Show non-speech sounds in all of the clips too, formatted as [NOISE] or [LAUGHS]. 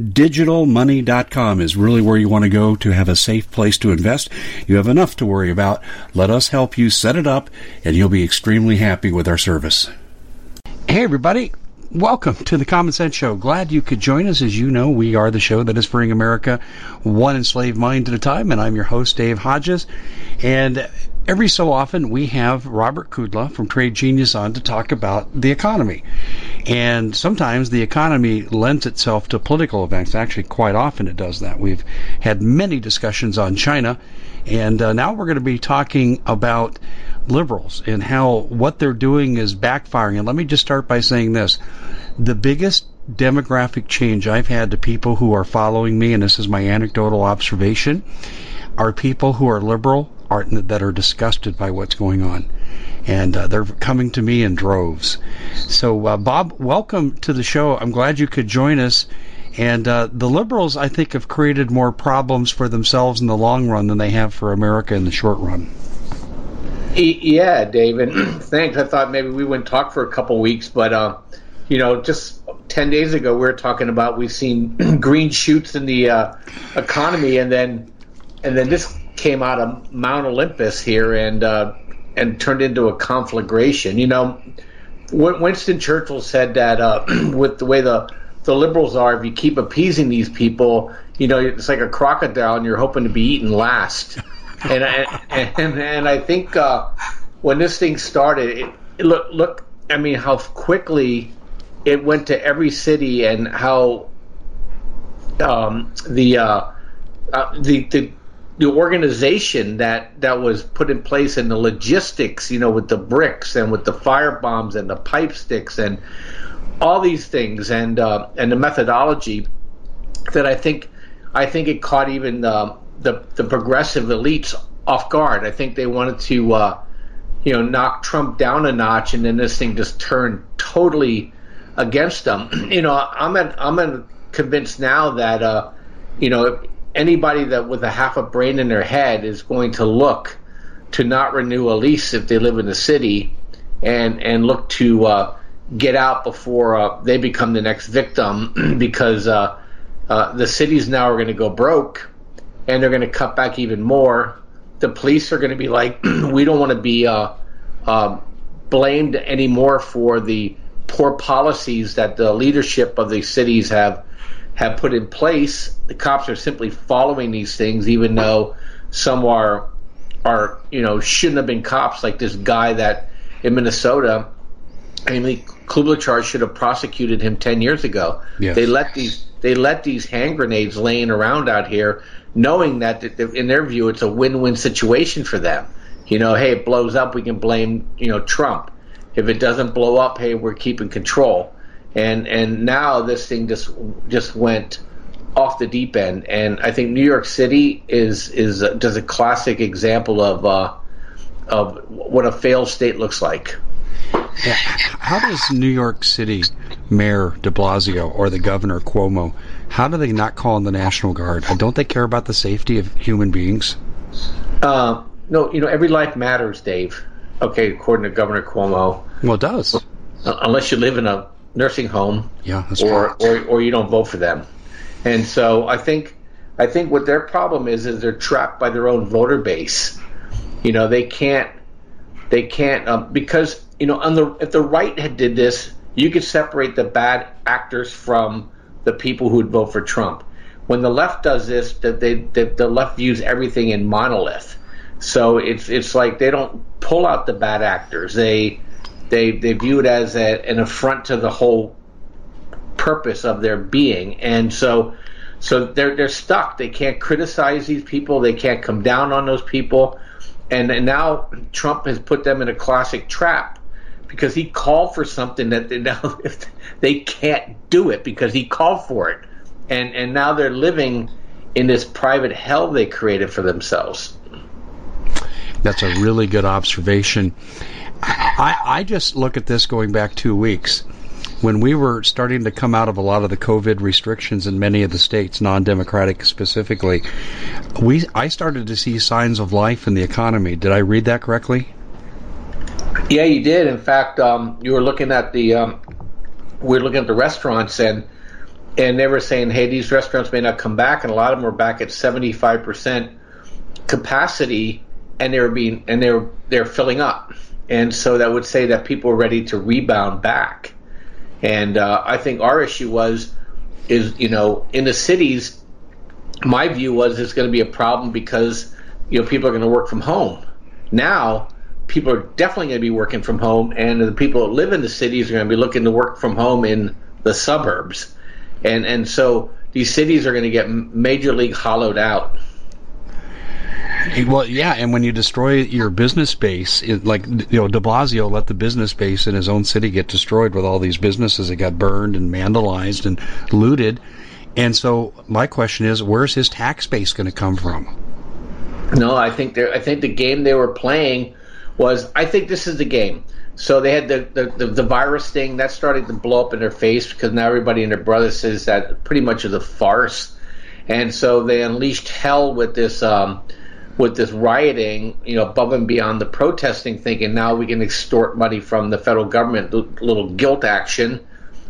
MyDigitalMoney.com is really where you want to go to have a safe place to invest. You have enough to worry about. Let us help you set it up, and you'll be extremely happy with our service. Hey, everybody. Welcome to the Common Sense Show. Glad you could join us. As you know, we are the show that is freeing America one enslaved mind at a time, and I'm your host, Dave Hodges. And every so often, we have Robert Kudla from Trade Genius on to talk about the economy. And sometimes the economy lends itself to political events. Actually, quite often it does that. We've had many discussions on China, and uh, now we're going to be talking about liberals and how what they're doing is backfiring. And let me just start by saying this the biggest demographic change I've had to people who are following me, and this is my anecdotal observation, are people who are liberal are, that are disgusted by what's going on. And uh, they're coming to me in droves. So, uh, Bob, welcome to the show. I'm glad you could join us. And uh, the liberals, I think, have created more problems for themselves in the long run than they have for America in the short run. Yeah, David. [CLEARS THROAT] Thanks. I thought maybe we wouldn't talk for a couple weeks, but uh, you know, just ten days ago we were talking about we've seen [CLEARS THROAT] green shoots in the uh, economy, and then and then this came out of Mount Olympus here and uh, and turned into a conflagration. You know, Winston Churchill said that uh, [CLEARS THROAT] with the way the the liberals are, if you keep appeasing these people, you know, it's like a crocodile, and you're hoping to be eaten last [LAUGHS] and I, and and I think uh, when this thing started, it, it look look. I mean, how quickly it went to every city, and how um, the, uh, uh, the the the organization that that was put in place and the logistics, you know, with the bricks and with the fire bombs and the pipe sticks and all these things and uh, and the methodology that I think I think it caught even uh, the the progressive elites off guard. I think they wanted to, uh, you know, knock Trump down a notch, and then this thing just turned totally against them. [CLEARS THROAT] you know, I'm at, I'm convinced now that uh, you know anybody that with a half a brain in their head is going to look to not renew a lease if they live in the city, and and look to uh, get out before uh, they become the next victim [CLEARS THROAT] because uh, uh, the cities now are going to go broke and they're going to cut back even more. The police are going to be like, [CLEARS THROAT] we don't want to be uh, uh, blamed anymore for the poor policies that the leadership of these cities have have put in place. The cops are simply following these things, even though some are are you know shouldn't have been cops, like this guy that in Minnesota. Amy Klobuchar should have prosecuted him ten years ago. Yes. They let these they let these hand grenades laying around out here knowing that in their view it's a win-win situation for them. You know, hey, it blows up, we can blame you know Trump. If it doesn't blow up, hey, we're keeping control. And and now this thing just just went off the deep end. And I think New York City is is uh, does a classic example of uh, of what a failed state looks like. Yeah. [LAUGHS] How does New York City Mayor De Blasio or the Governor Cuomo, how do they not call in the National Guard? Don't they care about the safety of human beings? Uh, no, you know every life matters, Dave. Okay, according to Governor Cuomo. Well, it does. Uh, unless you live in a nursing home, yeah, or, or or you don't vote for them. And so I think I think what their problem is is they're trapped by their own voter base. You know, they can't they can't um, because you know on the if the right had did this, you could separate the bad actors from the people who would vote for Trump. When the left does this, that they that the left views everything in monolith. So it's it's like they don't pull out the bad actors. They they they view it as a, an affront to the whole purpose of their being, and so so they're they're stuck. They can't criticize these people. They can't come down on those people, and, and now Trump has put them in a classic trap because he called for something that they now [LAUGHS] they can't do it because he called for it, and and now they're living in this private hell they created for themselves. That's a really good observation. I, I just look at this going back two weeks when we were starting to come out of a lot of the COVID restrictions in many of the states, non-democratic specifically, we I started to see signs of life in the economy. Did I read that correctly? Yeah, you did. In fact, um, you were looking at the um, we are looking at the restaurants and and they were saying, hey, these restaurants may not come back, and a lot of them were back at seventy five percent capacity, and they were being and they were they're filling up, and so that would say that people are ready to rebound back. And uh, I think our issue was, is you know, in the cities, my view was it's going to be a problem because you know people are going to work from home. Now, people are definitely going to be working from home, and the people that live in the cities are going to be looking to work from home in the suburbs, and and so these cities are going to get major league hollowed out. Well, yeah, and when you destroy your business base, it, like you know, De Blasio let the business base in his own city get destroyed with all these businesses that got burned and vandalized and looted. And so, my question is, where's his tax base going to come from? No, I think I think the game they were playing was. I think this is the game. So they had the, the, the, the, virus thing that started to blow up in their face because now everybody and their brother says that pretty much is a farce, and so they unleashed hell with this um, with this rioting, you know, above and beyond the protesting, thinking now we can extort money from the federal government, the little guilt action,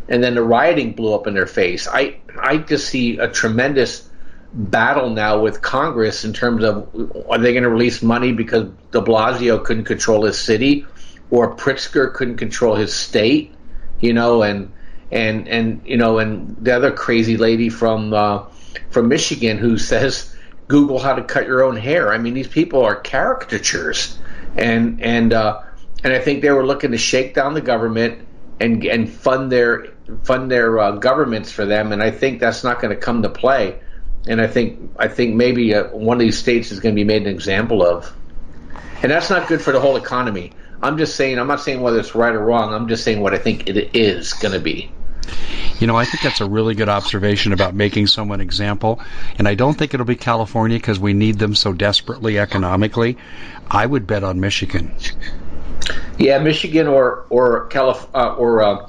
and then the rioting blew up in their face. I I just see a tremendous battle now with Congress in terms of are they going to release money because De Blasio couldn't control his city, or Pritzker couldn't control his state, you know, and and and you know, and the other crazy lady from uh, from Michigan who [LAUGHS] says Google how to cut your own hair. I mean, these people are caricatures, and and uh, and I think they were looking to shake down the government and and fund their fund their uh, governments for them. And I think that's not going to come to play. And I think I think maybe uh, one of these states is going to be made an example of, and that's not good for the whole economy. I'm just saying. I'm not saying whether it's right or wrong. I'm just saying what I think it is going to be. You know, I think that's a really good observation about making someone example. And I don't think it'll be California because we need them so desperately economically. I would bet on Michigan. Yeah, Michigan or or Calif- uh, or uh,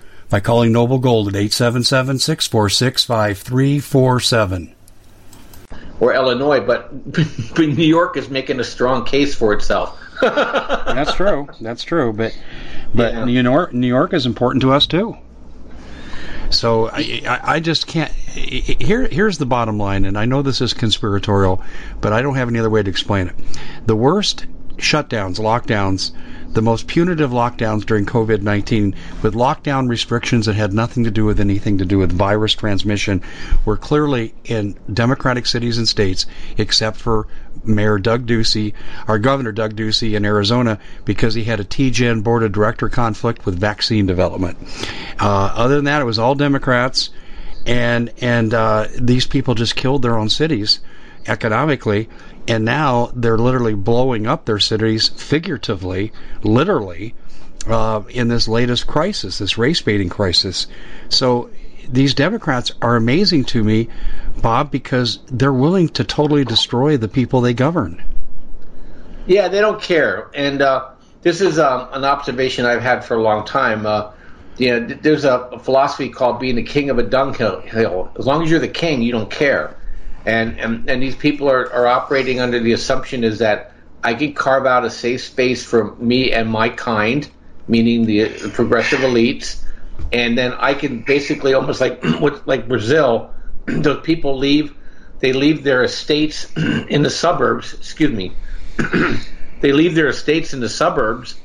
by calling Noble Gold at 877 646 5347. Or Illinois, but, [LAUGHS] but New York is making a strong case for itself. [LAUGHS] That's true. That's true. But but yeah. New York New York is important to us too. So I, I just can't. Here, here's the bottom line, and I know this is conspiratorial, but I don't have any other way to explain it. The worst shutdowns, lockdowns the most punitive lockdowns during COVID 19 with lockdown restrictions that had nothing to do with anything to do with virus transmission were clearly in Democratic cities and states, except for Mayor Doug Ducey, our Governor Doug Ducey in Arizona, because he had a TGen board of director conflict with vaccine development. Uh, other than that, it was all Democrats, and and uh, these people just killed their own cities economically, and now they're literally blowing up their cities figuratively, literally, uh, in this latest crisis, this race baiting crisis. So these Democrats are amazing to me, Bob, because they're willing to totally destroy the people they govern. Yeah, they don't care, and uh, this is um, an observation I've had for a long time. Uh, you know, there's a philosophy called being the king of a dunghill. As long as you're the king, you don't care and and, and these people are, are operating under the assumption is that I can carve out a safe space for me and my kind, meaning the, the progressive elites, and then I can basically almost like [CLEARS THROAT] like Brazil, [CLEARS THROAT] those people leave, they leave their estates [CLEARS THROAT] in the suburbs. Excuse me, they leave their estates in the suburbs,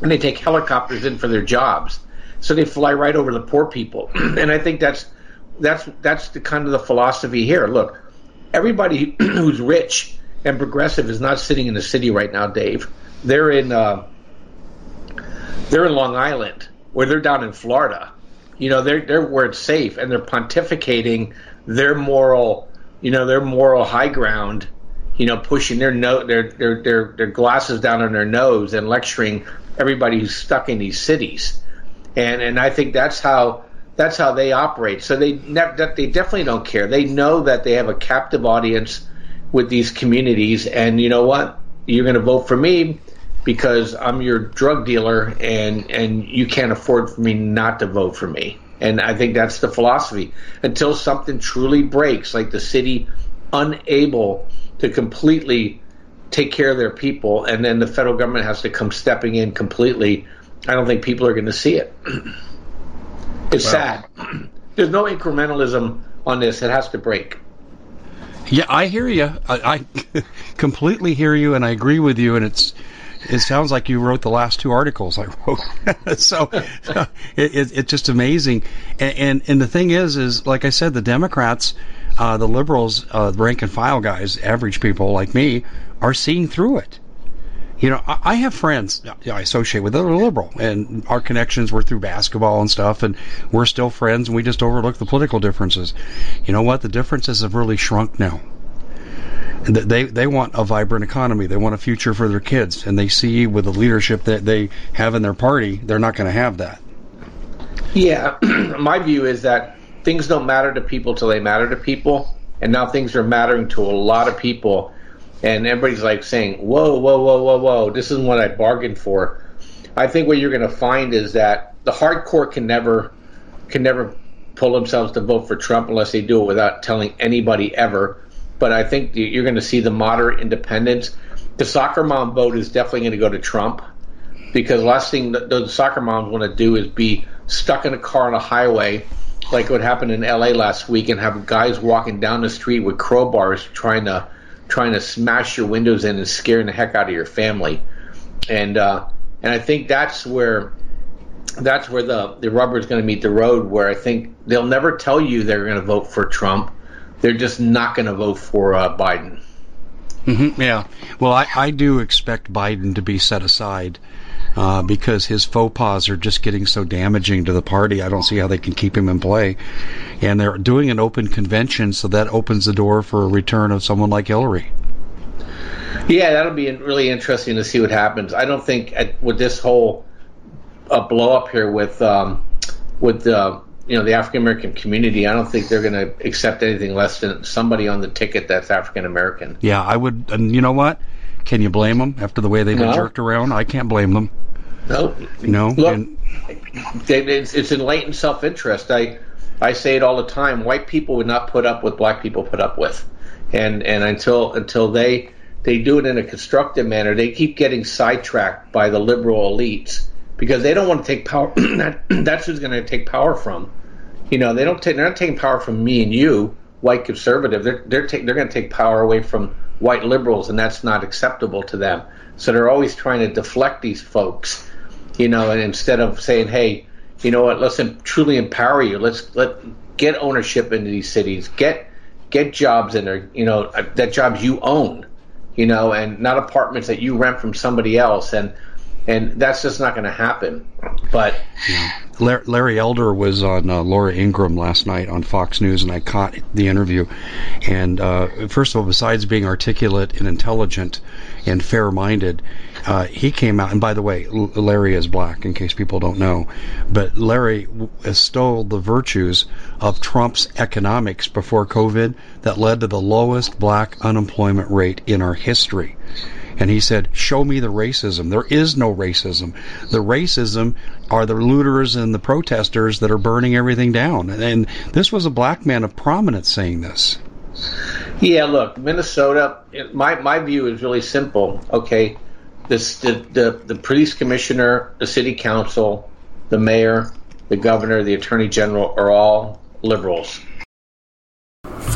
and they take helicopters in for their jobs. So they fly right over the poor people, and I think that's that's that's the kind of the philosophy here. Look, everybody [CLEARS THROAT] who's rich and progressive is not sitting in the city right now, Dave. They're in uh, they're in Long Island, where they're down in Florida. You know, they're they're where it's safe, and they're pontificating their moral, you know, their moral high ground. You know, pushing their no their their their their glasses down on their nose and lecturing everybody who's stuck in these cities. And and I think that's how that's how they operate. So they they definitely don't care. They know that they have a captive audience with these communities, and you know what? You're going to vote for me because I'm your drug dealer, and and you can't afford for me not to vote for me. And I think that's the philosophy. Until something truly breaks, like the city unable to completely take care of their people, and then the federal government has to come stepping in completely. I don't think people are going to see it. [CLEARS THROAT] It's sad. There's no incrementalism on this. It has to break. Yeah, I hear you. I, I [LAUGHS] completely hear you, and I agree with you. And it's it sounds like you wrote the last two articles I wrote. [LAUGHS] so [LAUGHS] it, it, it's just amazing. And, and, and the thing is, is like I said, the Democrats, uh, the liberals, uh, rank and file guys, average people like me, are seeing through it you know, I, have friends I associate with that are liberal, and our connections were through basketball and stuff, and we're still friends, and we just overlook the political differences. You know what? The differences have really shrunk now. They they want a vibrant economy. They want a future for their kids, and they see with the leadership that they have in their party, they're not going to have that. Yeah, [CLEARS THROAT] my view is that things don't matter to people till they matter to people, and now things are mattering to a lot of people and everybody's like saying, "Whoa, whoa, whoa, whoa, whoa! This isn't what I bargained for." I think what you're going to find is that the hardcore can never can never pull themselves to vote for Trump unless they do it without telling anybody ever. But I think you're going to see the moderate independents. The soccer mom vote is definitely going to go to Trump because the last thing the soccer moms want to do is be stuck in a car on a highway like what happened in LA last week and have guys walking down the street with crowbars trying to trying to smash your windows in and scaring the heck out of your family. And uh, and I think that's where that's where the the rubber is going to meet the road. Where I think they'll never tell you they're going to vote for Trump. They're just not going to vote for uh, Biden. Mm-hmm, yeah. Well, I, I do expect Biden to be set aside uh, because his faux pas are just getting so damaging to the party. I don't see how they can keep him in play. And they're doing an open convention, so that opens the door for a return of someone like Hillary. Yeah, that'll be really interesting to see what happens. I don't think at, with this whole uh, blow up here with um, with uh, you know the African American community, I don't think they're going to accept anything less than somebody on the ticket that's African American. Yeah, I would. And you know what? Can you blame them after the way they've been no. jerked around? I can't blame them. No, no. Look, and, it's, it's in latent self-interest. I I say it all the time. White people would not put up with black people put up with, and and until until they they do it in a constructive manner, they keep getting sidetracked by the liberal elites because they don't want to take power. [CLEARS THROAT] that, that's who's going to take power from. You know, they don't take. They're not taking power from me and you, white conservative. They're they're ta- they're going to take power away from white liberals, and that's not acceptable to them. So they're always trying to deflect these folks, you know, and instead of saying, hey, you know what, let's truly empower you. Let's let get ownership into these cities, get get jobs in there, you know, uh, that jobs you own, you know, and not apartments that you rent from somebody else. And and that's just not going to happen. But Larry Elder was on uh, Laura Ingraham last night on Fox News, and I caught the interview. And uh, first of all, besides being articulate and intelligent and fair-minded, uh, he came out. And by the way, Larry is black, in case people don't know. But Larry stole the virtues of Trump's economics before COVID that led to the lowest black unemployment rate in our history and he said, Show me the racism. There is no racism. The racism are the looters and the protesters that are burning everything down. And this was a black man of prominence saying this. Yeah, look, Minnesota, my, my view is really simple. Okay, this, the, the, the police commissioner, the city council, the mayor, the governor, the attorney general are all liberals.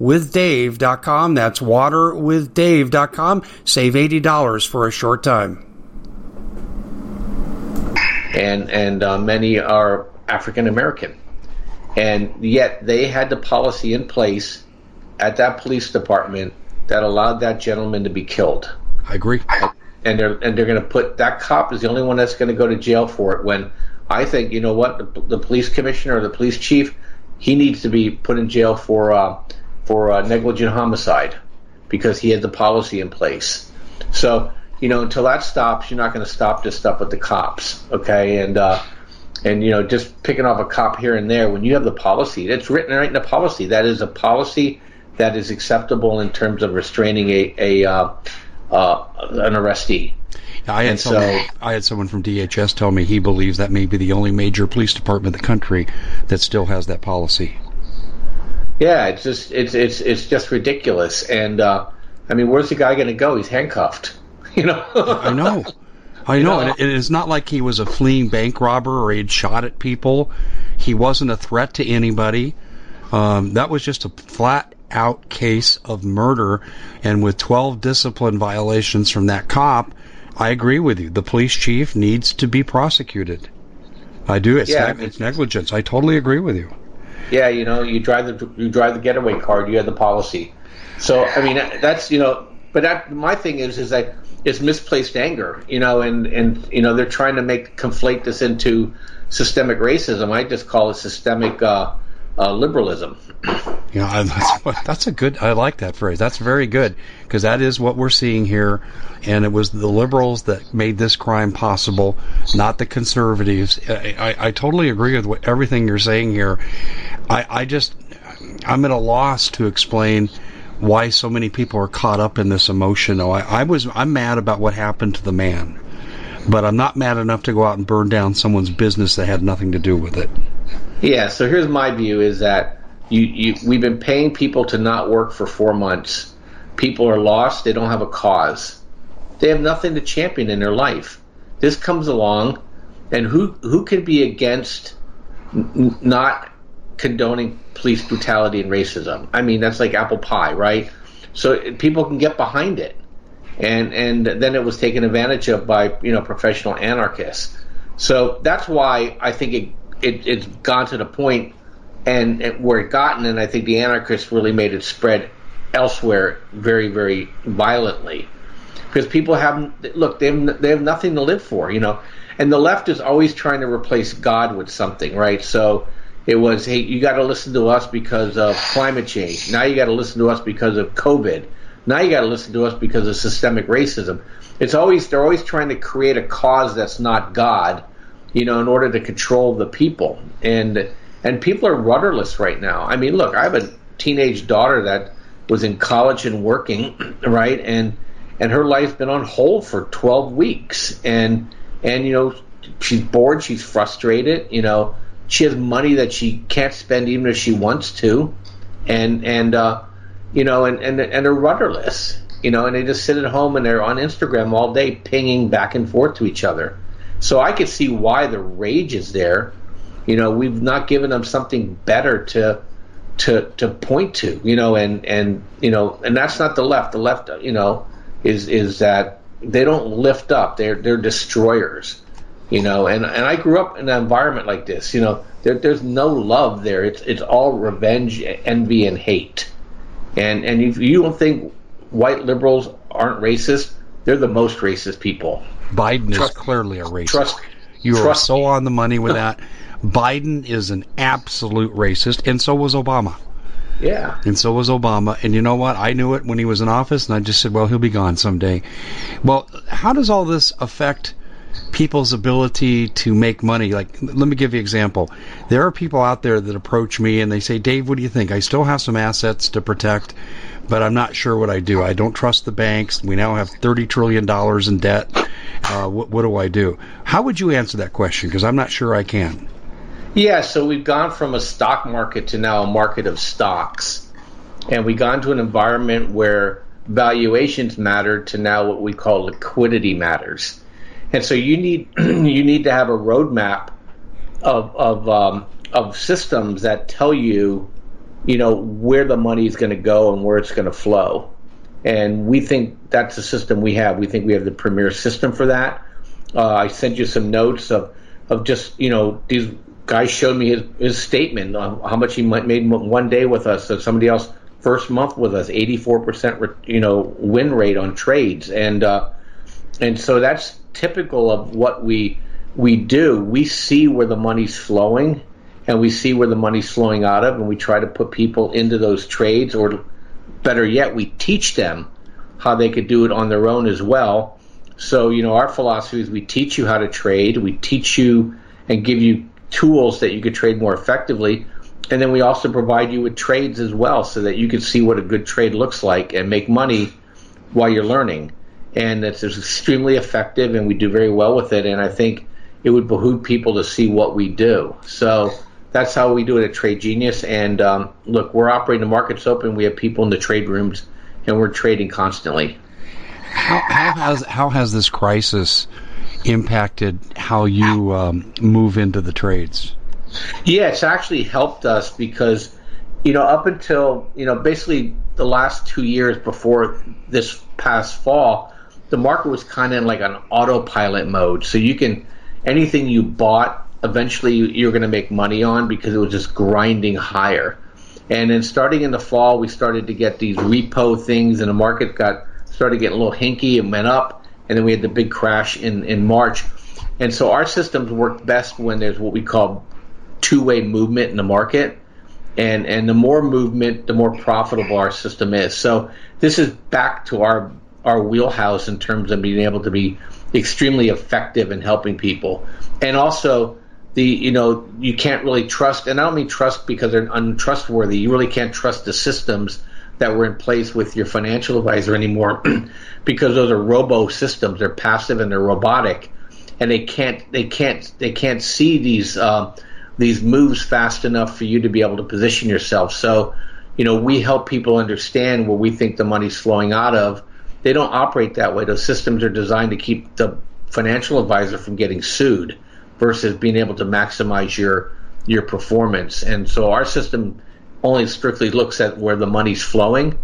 waterwithdave.com. That's waterwithdave.com. Save $80 for a short time. And, and uh, many are African American. And yet they had the policy in place at that police department that allowed that gentleman to be killed. I agree. And they're and they're going to put that cop is the only one that's going to go to jail for it. When I think you know what the, the police commissioner or the police chief, he needs to be put in jail for uh, for uh, negligent homicide because he had the policy in place. So, you know, until that stops, you're not going to stop this stuff with the cops, okay? And uh, and you know, just picking off a cop here and there when you have the policy, that's written right in the policy. That is a policy that is acceptable in terms of restraining a, a uh, uh, an arrestee. I had, someone, so, I had someone from DHS tell me he believes that may be the only major police department in the country that still has that policy. Yeah, it's just it's it's it's just ridiculous. And uh, I mean, where's the guy going to go? He's handcuffed. [LAUGHS] You know. I know. I [LAUGHS] know, know? and it's not like he was a fleeing bank robber or he'd shot at people. He wasn't a threat to anybody. Um, that was just a flat out case of murder, and with 12 discipline violations from that cop, I agree with you. The police chief needs to be prosecuted. I do. It's, Yeah, neg- it's negligence. I totally agree with you. Yeah, you know, you drive the you drive the getaway car, you have the policy. So I mean, that's you know, but that my thing is is that it's misplaced anger, you know, and and you know they're trying to make conflate this into systemic racism. I just call it systemic uh, uh, liberalism. Yeah, that's, that's a good. I like that phrase. That's very good because that is what we're seeing here, and it was the liberals that made this crime possible, not the conservatives. I, I, I totally agree with what, everything you're saying here. I, I just, I'm at a loss to explain why so many people are caught up in this emotion. Oh, I, I was, I'm mad about what happened to the man, but I'm not mad enough to go out and burn down someone's business that had nothing to do with it. Yeah. So here's my view: is that you, you we've been paying people to not work for four months. People are lost. They don't have a cause. They have nothing to champion in their life. This comes along, and who who can be against n- not condoning police brutality and racism? I mean, that's like apple pie, right? So people can get behind it, and and then it was taken advantage of by you know professional anarchists. So that's why I think it, it it's gone to the point and, and where it gotten, and I think the anarchists really made it spread elsewhere very very violently because people haven't look they have, they have nothing to live for, you know, and the left is always trying to replace God with something, right? So it was hey you got to listen to us because of climate change. Now you got to listen to us because of COVID. Now you got to listen to us because of systemic racism. It's always they're always trying to create a cause that's not God, you know, in order to control the people. And and people are rudderless right now. I mean, look, I have a teenage daughter that was in college and working, [CLEARS THROAT] right? And and her life's been on hold for 12 weeks and and you know she's bored, she's frustrated, you know, she has money that she can't spend even if she wants to. And and uh you know, and, and and they're rudderless, you know, and they just sit at home and they're on Instagram all day, pinging back and forth to each other. So I could see why the rage is there. You know, we've not given them something better to to to point to, you know, and and you know, and that's not the left. The left, you know, is is that they don't lift up. They're they're destroyers, you know. And and I grew up in an environment like this. You know, there, there's no love there. It's it's all revenge, envy, and hate. And and if you don't think white liberals aren't racist, they're the most racist people. Biden Trust- is clearly a racist. Trust you are so me. on the money with that. Biden is an absolute racist, and so was Obama. Yeah. And so was Obama. And you know what? I knew it when he was in office, and I just said, well, he'll be gone someday. Well, how does all this affect people's ability to make money? Like, let me give you an example. There are people out there that approach me and they say, Dave, what do you think? I still have some assets to protect, but I'm not sure what I do. I don't trust the banks. We now have $30 trillion in debt. Uh, what, what do I do? How would you answer that question? Because I'm not sure I can. Yeah, so we've gone from a stock market to now a market of stocks. And we've gone to an environment where valuations matter to now what we call liquidity matters. And so you need [CLEARS THROAT] you need to have a roadmap of of um, of systems that tell you, you know, where the money is going to go and where it's going to flow. And we think that's the system we have. We think we have the premier system for that. Uh, I sent you some notes of of just you know these guys showed me his, his statement on how much he made one day with us. So somebody else first month with us, eighty four percent you know win rate on trades, and uh, and so that's typical of what we we do. We see where the money's flowing, and we see where the money's flowing out of, and we try to put people into those trades, or better yet, we teach them how they could do it on their own as well. So, you know, our philosophy is we teach you how to trade, we teach you and give you tools that you could trade more effectively. And then we also provide you with trades as well so that you can see what a good trade looks like and make money while you're learning. And it's, extremely effective and we do very well with it. And I think it would behoove people to see what we do. So that's how we do it at Trade Genius. And um, look, we're operating the markets open. We have people in the trade rooms and we're trading constantly. How, how has how has this crisis impacted how you um, move into the trades? Yeah, it's actually helped us because, you know, up until, you know, basically the last two years before this past fall, the market was kind of in like an autopilot mode. So you can anything you bought, eventually you're going to make money on because it was just grinding higher. And then starting in the fall, we started to get these repo things, and the market got started getting a little hinky and went up. And then we had the big crash in in March. And so our systems work best when there's what we call two-way movement in the market. And and the more movement, the more profitable our system is. So this is back to our our wheelhouse in terms of being able to be extremely effective in helping people. And also the you know you can't really trust and I don't mean trust because they're untrustworthy. You really can't trust the systems that were in place with your financial advisor anymore [CLEARS THROAT] because those are robo systems. They're passive and they're robotic, and they can't they can't they can't see these uh, these moves fast enough for you to be able to position yourself. So, you know, we help people understand where we think the money's flowing out of. They don't operate that way. Those systems are designed to keep the financial advisor from getting sued versus being able to maximize your your performance. And so our system only strictly looks at where the money's flowing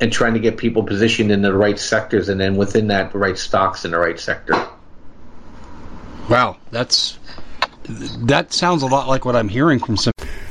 and trying to get people positioned in the right sectors and then within that the right stocks in the right sector. Wow, that's that sounds a lot like what I'm hearing from some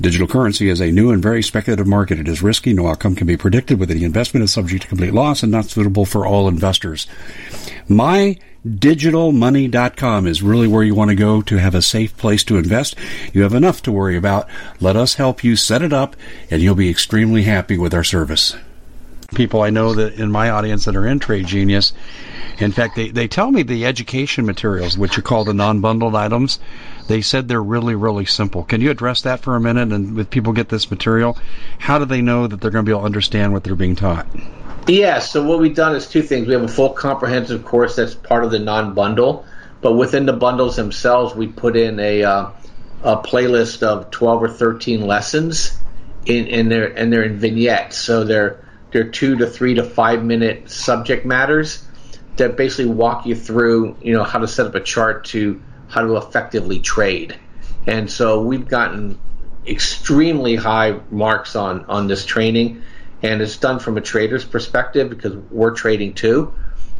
Digital currency is a new and very speculative market. It is risky. No outcome can be predicted. Whether the investment is subject to complete loss and not suitable for all investors. MyDigitalMoney.com is really where you want to go to have a safe place to invest. You have enough to worry about. Let us help you set it up, and you'll be extremely happy with our service. People I know that in my audience that are in Trade Genius, in fact, they, they tell me the education materials, which are called the non bundled items, they said they're really, really simple. Can you address that for a minute? And if people get this material, how do they know that they're going to be able to understand what they're being taught? Yeah, so what we've done is two things. We have a full comprehensive course that's part of the non bundle, but within the bundles themselves, we put in a, uh, a playlist of 12 or 13 lessons in, in their and they're in vignettes. So they're they're two to three to five minute subject matters that basically walk you through, you know, how to set up a chart to how to effectively trade. And so we've gotten extremely high marks on on this training, and it's done from a trader's perspective because we're trading too.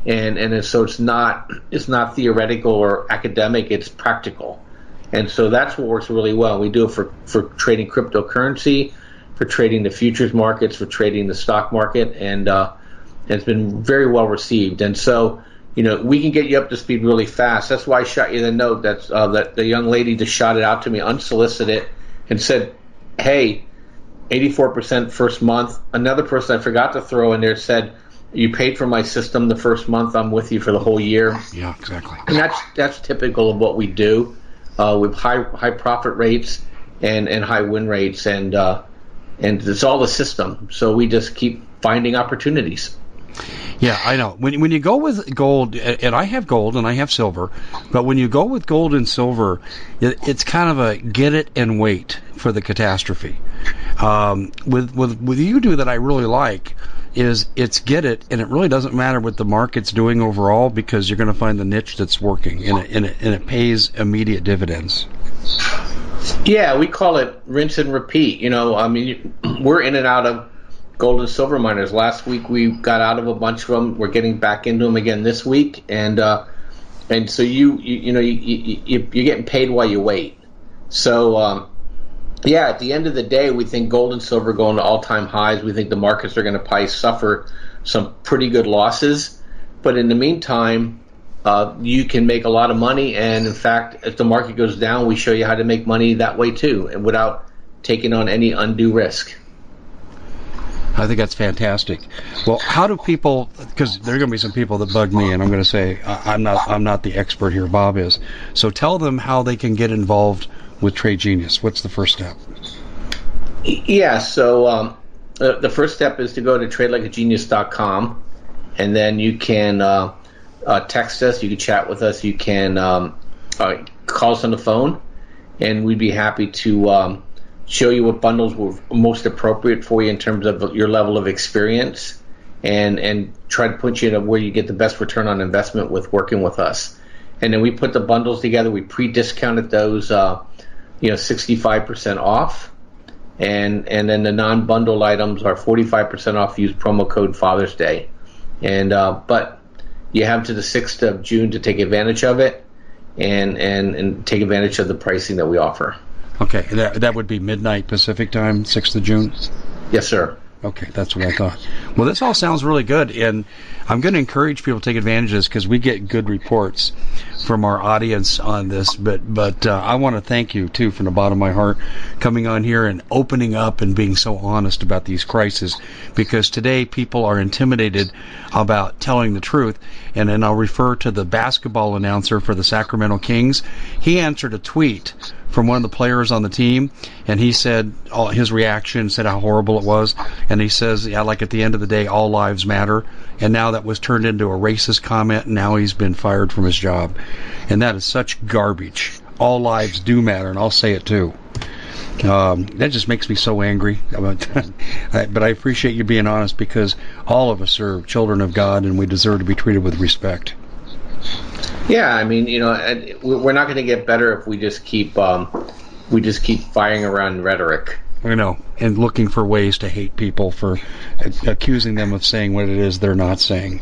And and so it's not it's not theoretical or academic; it's practical. And so that's what works really well. We do it for for trading cryptocurrency, for trading the futures markets, for trading the stock market, and uh, it's been very well received. And so, you know, we can get you up to speed really fast. That's why I shot you the note that uh, that the young lady just shot it out to me unsolicited and said, "Hey, 84% first month." Another person I forgot to throw in there said, "You paid for my system the first month. I'm with you for the whole year." Yeah, exactly. And that's that's typical of what we do uh, with high high profit rates and and high win rates and. Uh, and it's all the system. So we just keep finding opportunities. Yeah, I know. When when you go with gold, and I have gold and I have silver, but when you go with gold and silver, it, it's kind of a get it and wait for the catastrophe. Um, with with with you do that I really like is it's get it, and it really doesn't matter what the market's doing overall because you're going to find the niche that's working, and it, and it, and it pays immediate dividends. Yeah, we call it rinse and repeat. You know, I mean, we're in and out of gold and silver miners. Last week we got out of a bunch of them. We're getting back into them again this week, and uh, and so you you, you know you, you, you're getting paid while you wait. So um, yeah, at the end of the day, we think gold and silver going to all time highs. We think the markets are going to probably suffer some pretty good losses, but in the meantime. Uh, you can make a lot of money, and in fact, if the market goes down, we show you how to make money that way too, and without taking on any undue risk. I think that's fantastic. Well, how do people? Because there are going to be some people that bug me, and I'm going to say I'm not. I'm not the expert here. Bob is. So tell them how they can get involved with Trade Genius. What's the first step? Yeah. So um, uh, the first step is to go to tradelikeagenius.com, and then you can uh, uh, text us. You can chat with us. You can um, uh, call us on the phone, and we'd be happy to. Um, show you what bundles were most appropriate for you in terms of your level of experience and and try to put you to where you get the best return on investment with working with us. And then we put the bundles together. We pre-discounted those, uh, you know, 65% off, and and then the non-bundled items are 45% off. Use promo code Father's Day, and uh, but you have to the 6th of June to take advantage of it, and and and take advantage of the pricing that we offer. Okay, that that would be midnight Pacific time, sixth of June. Yes, sir. Okay, that's what I thought. Well, this all sounds really good, and I'm going to encourage people to take advantage of this because we get good reports from our audience on this. But but uh, I want to thank you too from the bottom of my heart coming on here and opening up and being so honest about these crises because today people are intimidated about telling the truth. And then I'll refer to the basketball announcer for the Sacramento Kings. He answered a tweet from one of the players on the team, and he said all, his reaction said how horrible it was, and he says, yeah, like at the end of the day, all lives matter, and now that was turned into a racist comment, and now he's been fired from his job, and that is such garbage. All lives do matter, and I'll say it too. Um, that just makes me so angry. [LAUGHS] but I appreciate you being honest because all of us are children of God and we deserve to be treated with respect. Yeah, I mean, you know, we're not going to get better if we just keep um, we just keep firing around rhetoric. I know, and looking for ways to hate people for accusing them of saying what it is they're not saying.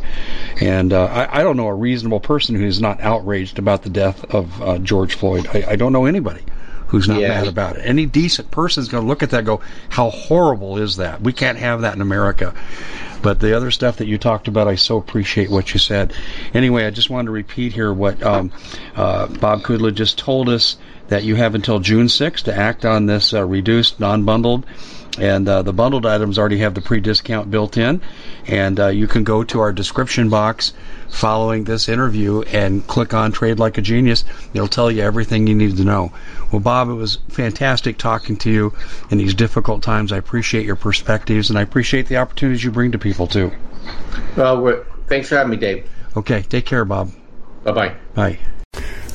And uh, I, I, don't know a reasonable person who's not outraged about the death of uh, George Floyd. I, I, don't know anybody who's not yeah. mad about it. Any decent person is going to look at that and go, "How horrible is that? We can't have that in America." But the other stuff that you talked about, I so appreciate what you said. Anyway, I just wanted to repeat here what um, uh, Bob Kudla just told us that you have until June 6th to act on this uh, reduced, non-bundled and uh, the bundled items already have the pre-discount built in and uh, you can go to our description box following this interview and click on trade like a genius it'll tell you everything you need to know. Well bob it was fantastic talking to you in these difficult times. I appreciate your perspectives and i appreciate the opportunities you bring to people too. Well thanks for having me dave. Okay take care bob. Bye-bye. Bye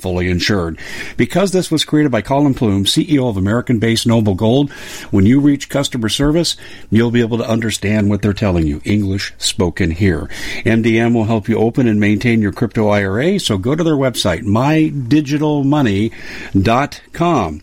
fully insured. Because this was created by Collin Plume, CEO of American based Noble Gold, when you reach customer service, you'll be able to understand what they're telling you. English spoken here. MDM will help you open and maintain your crypto IRA, so go to their website, mydigitalmoney.com.